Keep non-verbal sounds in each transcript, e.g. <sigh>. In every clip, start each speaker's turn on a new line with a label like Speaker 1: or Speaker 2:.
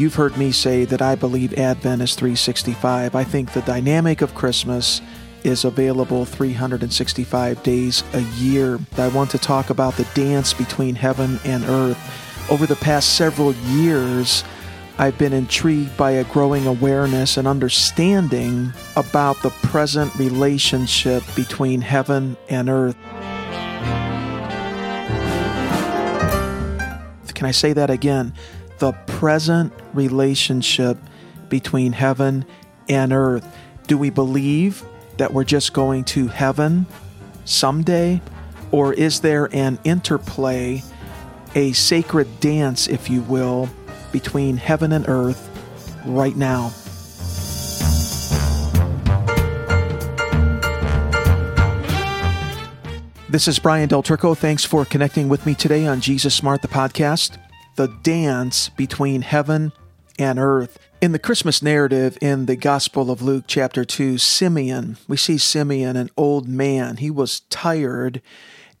Speaker 1: you've heard me say that I believe Advent is 365. I think the dynamic of Christmas is available 365 days a year. I want to talk about the dance between heaven and earth. Over the past several years, I've been intrigued by a growing awareness and understanding about the present relationship between heaven and earth. Can I say that again? The present relationship between heaven and earth. Do we believe that we're just going to heaven someday? Or is there an interplay, a sacred dance, if you will, between heaven and earth right now? This is Brian Del Turco. Thanks for connecting with me today on Jesus Smart, the podcast. The dance between heaven and earth. In the Christmas narrative in the Gospel of Luke, chapter 2, Simeon, we see Simeon, an old man. He was tired,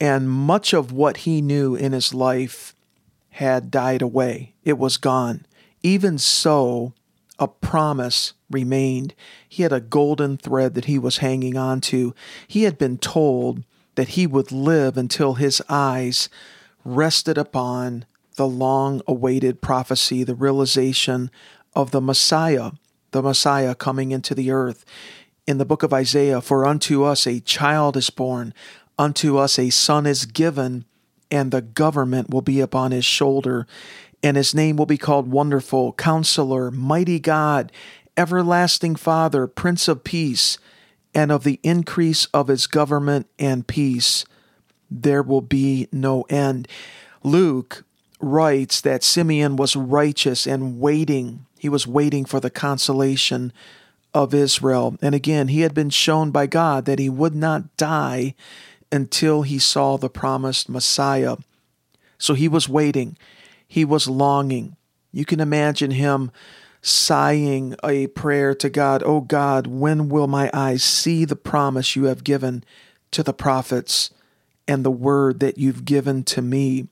Speaker 1: and much of what he knew in his life had died away. It was gone. Even so, a promise remained. He had a golden thread that he was hanging on to. He had been told that he would live until his eyes rested upon the long awaited prophecy, the realization of the Messiah, the Messiah coming into the earth. In the book of Isaiah, for unto us a child is born, unto us a son is given, and the government will be upon his shoulder, and his name will be called Wonderful, Counselor, Mighty God, Everlasting Father, Prince of Peace, and of the increase of his government and peace there will be no end. Luke writes that Simeon was righteous and waiting. He was waiting for the consolation of Israel. And again, he had been shown by God that he would not die until he saw the promised Messiah. So he was waiting. He was longing. You can imagine him sighing a prayer to God, Oh God, when will my eyes see the promise you have given to the prophets and the word that you've given to me?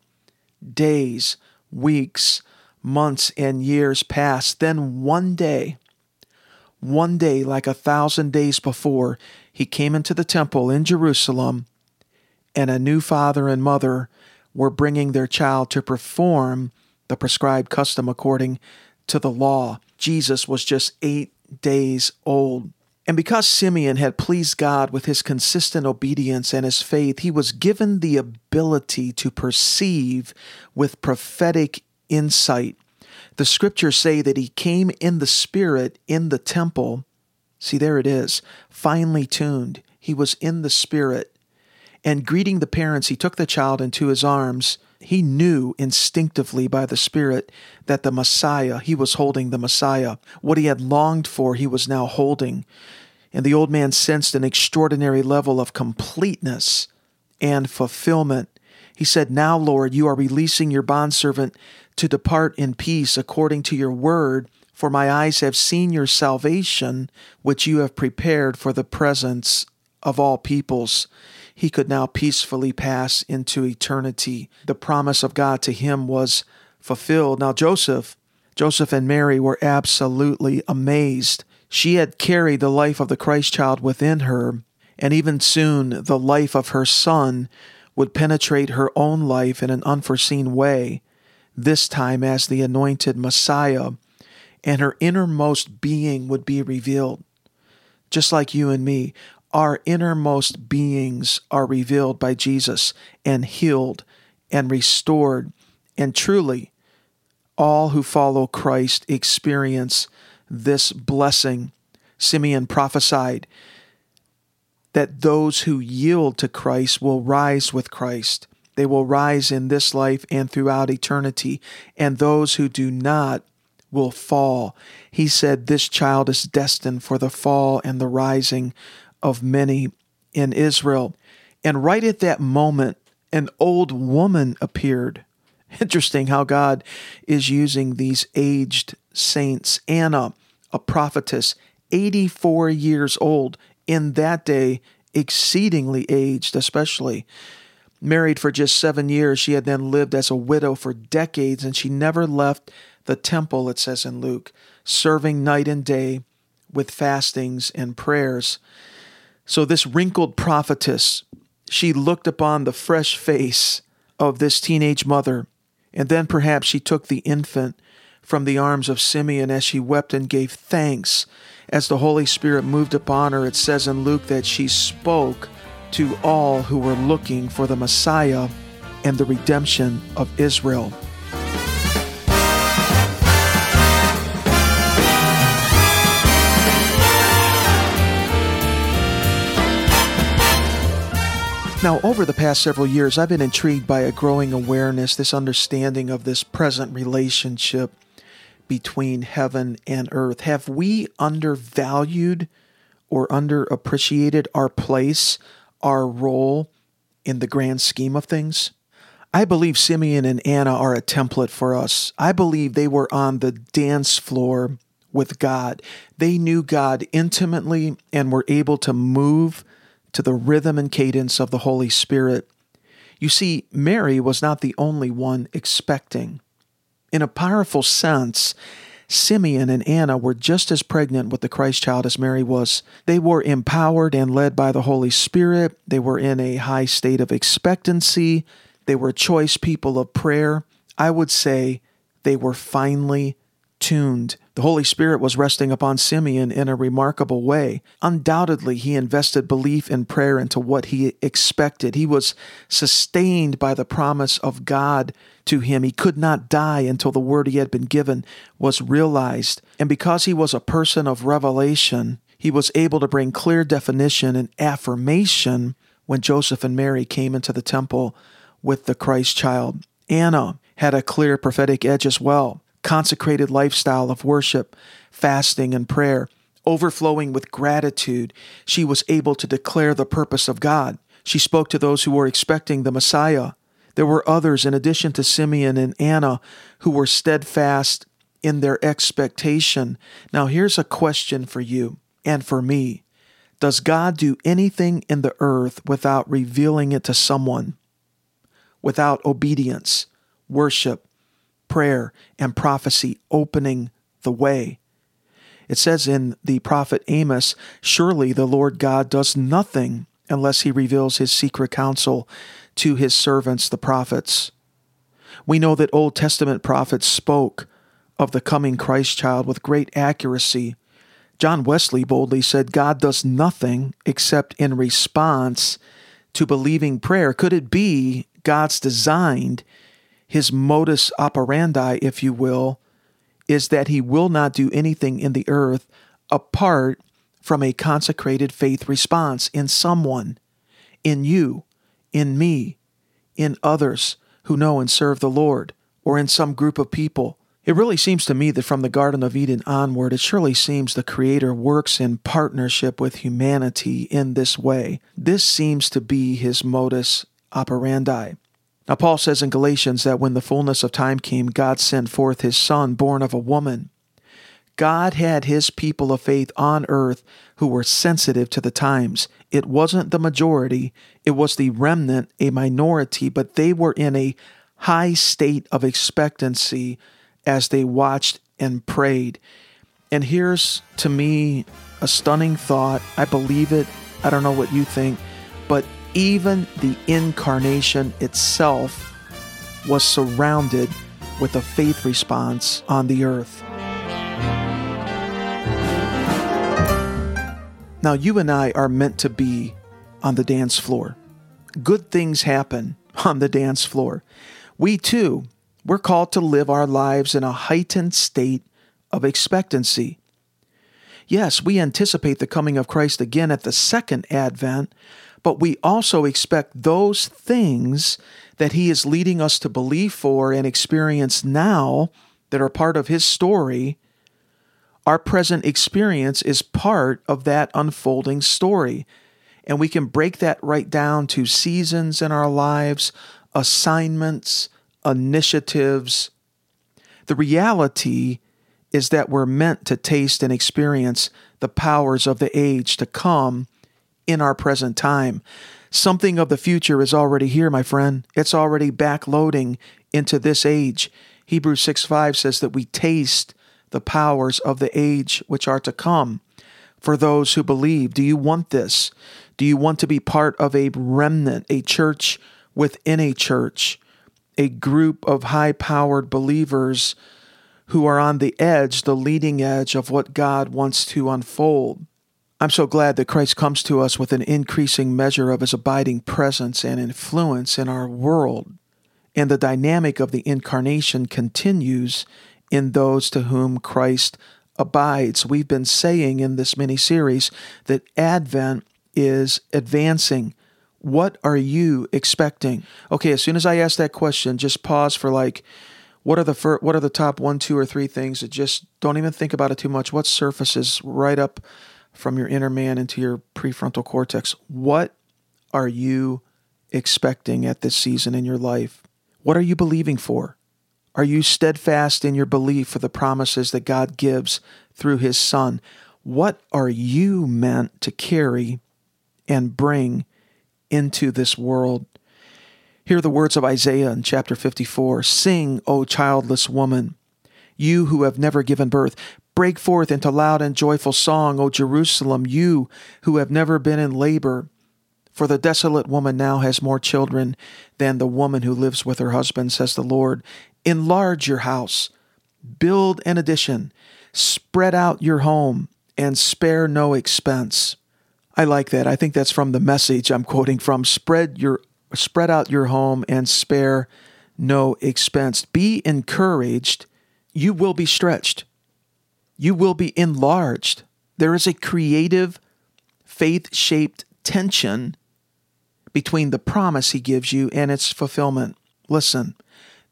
Speaker 1: Days, weeks, months, and years passed. Then one day, one day, like a thousand days before, he came into the temple in Jerusalem, and a new father and mother were bringing their child to perform the prescribed custom according to the law. Jesus was just eight days old. And because Simeon had pleased God with his consistent obedience and his faith, he was given the ability to perceive with prophetic insight. The scriptures say that he came in the spirit in the temple. See, there it is, finely tuned. He was in the spirit. And greeting the parents, he took the child into his arms he knew instinctively by the Spirit that the Messiah, he was holding the Messiah. What he had longed for, he was now holding. And the old man sensed an extraordinary level of completeness and fulfillment. He said, Now, Lord, you are releasing your bondservant to depart in peace according to your word, for my eyes have seen your salvation, which you have prepared for the presence of all peoples he could now peacefully pass into eternity. The promise of God to him was fulfilled. Now, Joseph, Joseph and Mary were absolutely amazed. She had carried the life of the Christ child within her, and even soon the life of her son would penetrate her own life in an unforeseen way, this time as the anointed Messiah, and her innermost being would be revealed. Just like you and me, our innermost beings are revealed by Jesus and healed and restored. And truly, all who follow Christ experience this blessing. Simeon prophesied that those who yield to Christ will rise with Christ. They will rise in this life and throughout eternity. And those who do not will fall. He said, This child is destined for the fall and the rising of many in Israel. And right at that moment, an old woman appeared. <laughs> Interesting how God is using these aged saints. Anna, a prophetess, 84 years old, in that day, exceedingly aged, especially. Married for just seven years, she had then lived as a widow for decades, and she never left the temple, it says in Luke, serving night and day with fastings and prayers. So, this wrinkled prophetess, she looked upon the fresh face of this teenage mother, and then perhaps she took the infant from the arms of Simeon as she wept and gave thanks. As the Holy Spirit moved upon her, it says in Luke that she spoke to all who were looking for the Messiah and the redemption of Israel. Now, over the past several years, I've been intrigued by a growing awareness, this understanding of this present relationship between heaven and earth. Have we undervalued or underappreciated our place, our role in the grand scheme of things? I believe Simeon and Anna are a template for us. I believe they were on the dance floor with God. They knew God intimately and were able to move to the rhythm and cadence of the Holy Spirit. You see, Mary was not the only one expecting. In a powerful sense, Simeon and Anna were just as pregnant with the Christ child as Mary was. They were empowered and led by the Holy Spirit. They were in a high state of expectancy. They were choice people of prayer. I would say they were finely tuned. The Holy Spirit was resting upon Simeon in a remarkable way. Undoubtedly, he invested belief in prayer into what he expected. He was sustained by the promise of God to him. He could not die until the word he had been given was realized. And because he was a person of revelation, he was able to bring clear definition and affirmation when Joseph and Mary came into the temple with the Christ child. Anna had a clear prophetic edge as well consecrated lifestyle of worship, fasting, and prayer, overflowing with gratitude, she was able to declare the purpose of God. She spoke to those who were expecting the Messiah. There were others, in addition to Simeon and Anna, who were steadfast in their expectation. Now, here's a question for you and for me Does God do anything in the earth without revealing it to someone? Without obedience, worship, prayer and prophecy opening the way. It says in the prophet Amos, Surely the Lord God does nothing unless he reveals his secret counsel to his servants, the prophets. We know that Old Testament prophets spoke of the coming Christ child with great accuracy. John Wesley boldly said, God does nothing except in response to believing prayer. Could it be God's designed his modus operandi, if you will, is that he will not do anything in the earth apart from a consecrated faith response in someone, in you, in me, in others who know and serve the Lord, or in some group of people. It really seems to me that from the Garden of Eden onward, it surely seems the Creator works in partnership with humanity in this way. This seems to be his modus operandi. Now, Paul says in Galatians that when the fullness of time came, God sent forth his Son, born of a woman. God had his people of faith on earth who were sensitive to the times. It wasn't the majority, it was the remnant, a minority, but they were in a high state of expectancy as they watched and prayed. And here's to me a stunning thought. I believe it. I don't know what you think, but even the incarnation itself was surrounded with a faith response on the earth. Now, you and I are meant to be on the dance floor. Good things happen <laughs> on the dance floor. We too, we're called to live our lives in a heightened state of expectancy. Yes, we anticipate the coming of Christ again at the second advent, but we also expect those things that He is leading us to believe for and experience now that are part of His story. Our present experience is part of that unfolding story. And we can break that right down to seasons in our lives, assignments, initiatives. The reality is that we're meant to taste and experience the powers of the age to come in our present time. Something of the future is already here, my friend. It's already backloading into this age. Hebrews 6 5 says that we taste the powers of the age which are to come for those who believe. Do you want this? Do you want to be part of a remnant, a church within a church, a group of high powered believers who are on the edge, the leading edge of what God wants to unfold? I'm so glad that Christ comes to us with an increasing measure of his abiding presence and influence in our world. And the dynamic of the incarnation continues in those to whom Christ abides. We've been saying in this mini series that Advent is advancing. What are you expecting? Okay, as soon as I ask that question, just pause for like, what are the fir- what are the top one, two, or three things that just don't even think about it too much? What surfaces right up from your inner man into your prefrontal cortex? What are you expecting at this season in your life? What are you believing for? Are you steadfast in your belief for the promises that God gives through His Son? What are you meant to carry and bring into this world? Hear the words of Isaiah in chapter 54 Sing, O childless woman, you who have never given birth. Break forth into loud and joyful song, O Jerusalem, you who have never been in labor. For the desolate woman now has more children than the woman who lives with her husband, says the Lord. Enlarge your house, build an addition, spread out your home, and spare no expense. I like that. I think that's from the message I'm quoting from. Spread your spread out your home and spare no expense. Be encouraged. You will be stretched. You will be enlarged. There is a creative, faith shaped tension between the promise he gives you and its fulfillment. Listen,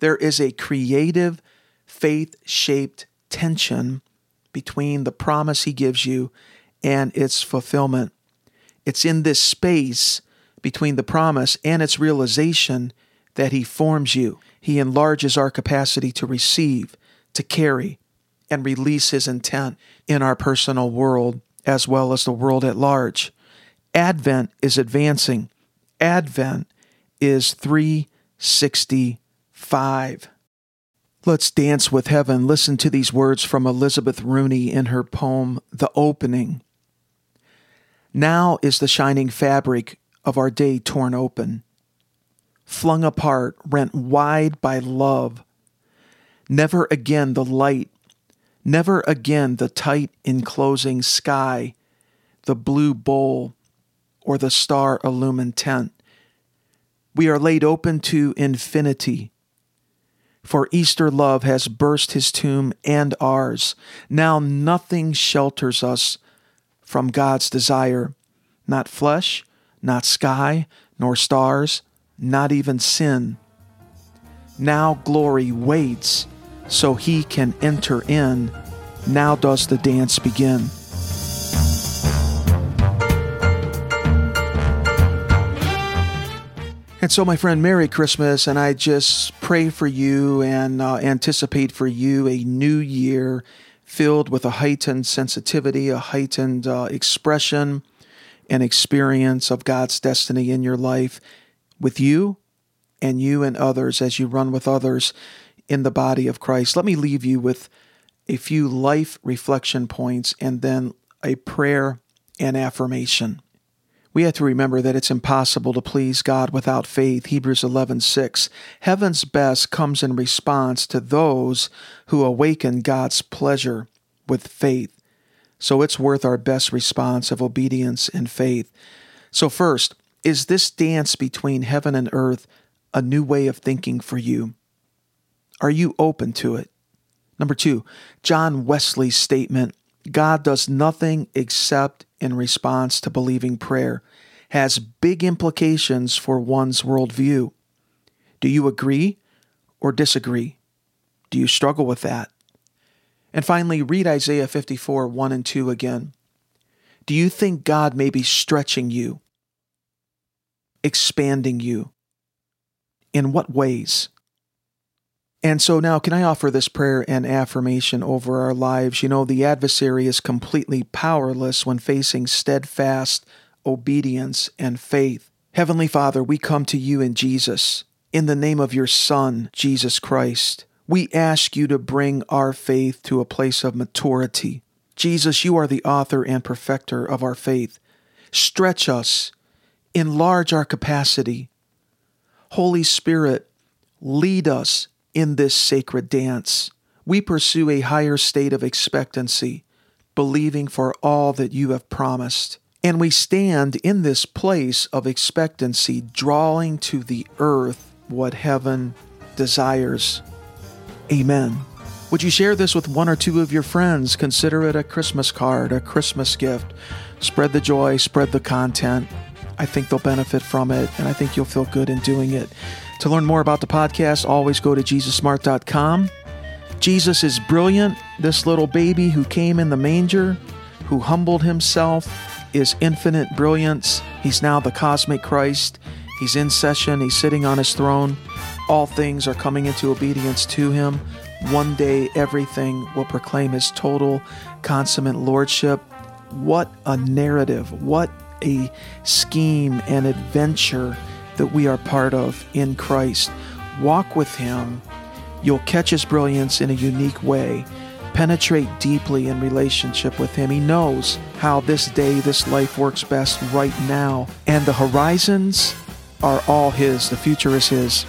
Speaker 1: there is a creative, faith shaped tension between the promise he gives you and its fulfillment. It's in this space between the promise and its realization that he forms you. He enlarges our capacity to receive, to carry, and release his intent in our personal world as well as the world at large. Advent is advancing. Advent is 365. Let's dance with heaven. Listen to these words from Elizabeth Rooney in her poem, The Opening. Now is the shining fabric of our day torn open, flung apart, rent wide by love. Never again the light, never again the tight enclosing sky, the blue bowl, or the star illumined tent. We are laid open to infinity for Easter love has burst his tomb and ours. Now nothing shelters us from God's desire, not flesh, not sky, nor stars, not even sin. Now glory waits so he can enter in. Now does the dance begin. And so, my friend, Merry Christmas, and I just pray for you and uh, anticipate for you a new year filled with a heightened sensitivity, a heightened uh, expression and experience of God's destiny in your life with you and you and others as you run with others in the body of Christ. Let me leave you with a few life reflection points and then a prayer and affirmation we have to remember that it's impossible to please God without faith. Hebrews 11:6. Heaven's best comes in response to those who awaken God's pleasure with faith. So it's worth our best response of obedience and faith. So first, is this dance between heaven and earth a new way of thinking for you? Are you open to it? Number 2, John Wesley's statement, God does nothing except in response to believing prayer has big implications for one's worldview. Do you agree or disagree? Do you struggle with that? And finally, read Isaiah 54 1 and 2 again. Do you think God may be stretching you, expanding you? In what ways? And so now, can I offer this prayer and affirmation over our lives? You know, the adversary is completely powerless when facing steadfast obedience and faith. Heavenly Father, we come to you in Jesus, in the name of your Son, Jesus Christ. We ask you to bring our faith to a place of maturity. Jesus, you are the author and perfecter of our faith. Stretch us, enlarge our capacity. Holy Spirit, lead us in this sacred dance. We pursue a higher state of expectancy, believing for all that you have promised. And we stand in this place of expectancy, drawing to the earth what heaven desires. Amen. Would you share this with one or two of your friends? Consider it a Christmas card, a Christmas gift. Spread the joy, spread the content. I think they'll benefit from it, and I think you'll feel good in doing it. To learn more about the podcast, always go to JesusSmart.com. Jesus is brilliant. This little baby who came in the manger, who humbled himself, is infinite brilliance. He's now the cosmic Christ. He's in session, he's sitting on his throne. All things are coming into obedience to him. One day, everything will proclaim his total, consummate lordship. What a narrative! What a scheme and adventure that we are part of in Christ. Walk with him. You'll catch his brilliance in a unique way penetrate deeply in relationship with Him. He knows how this day, this life works best right now. And the horizons are all His, the future is His.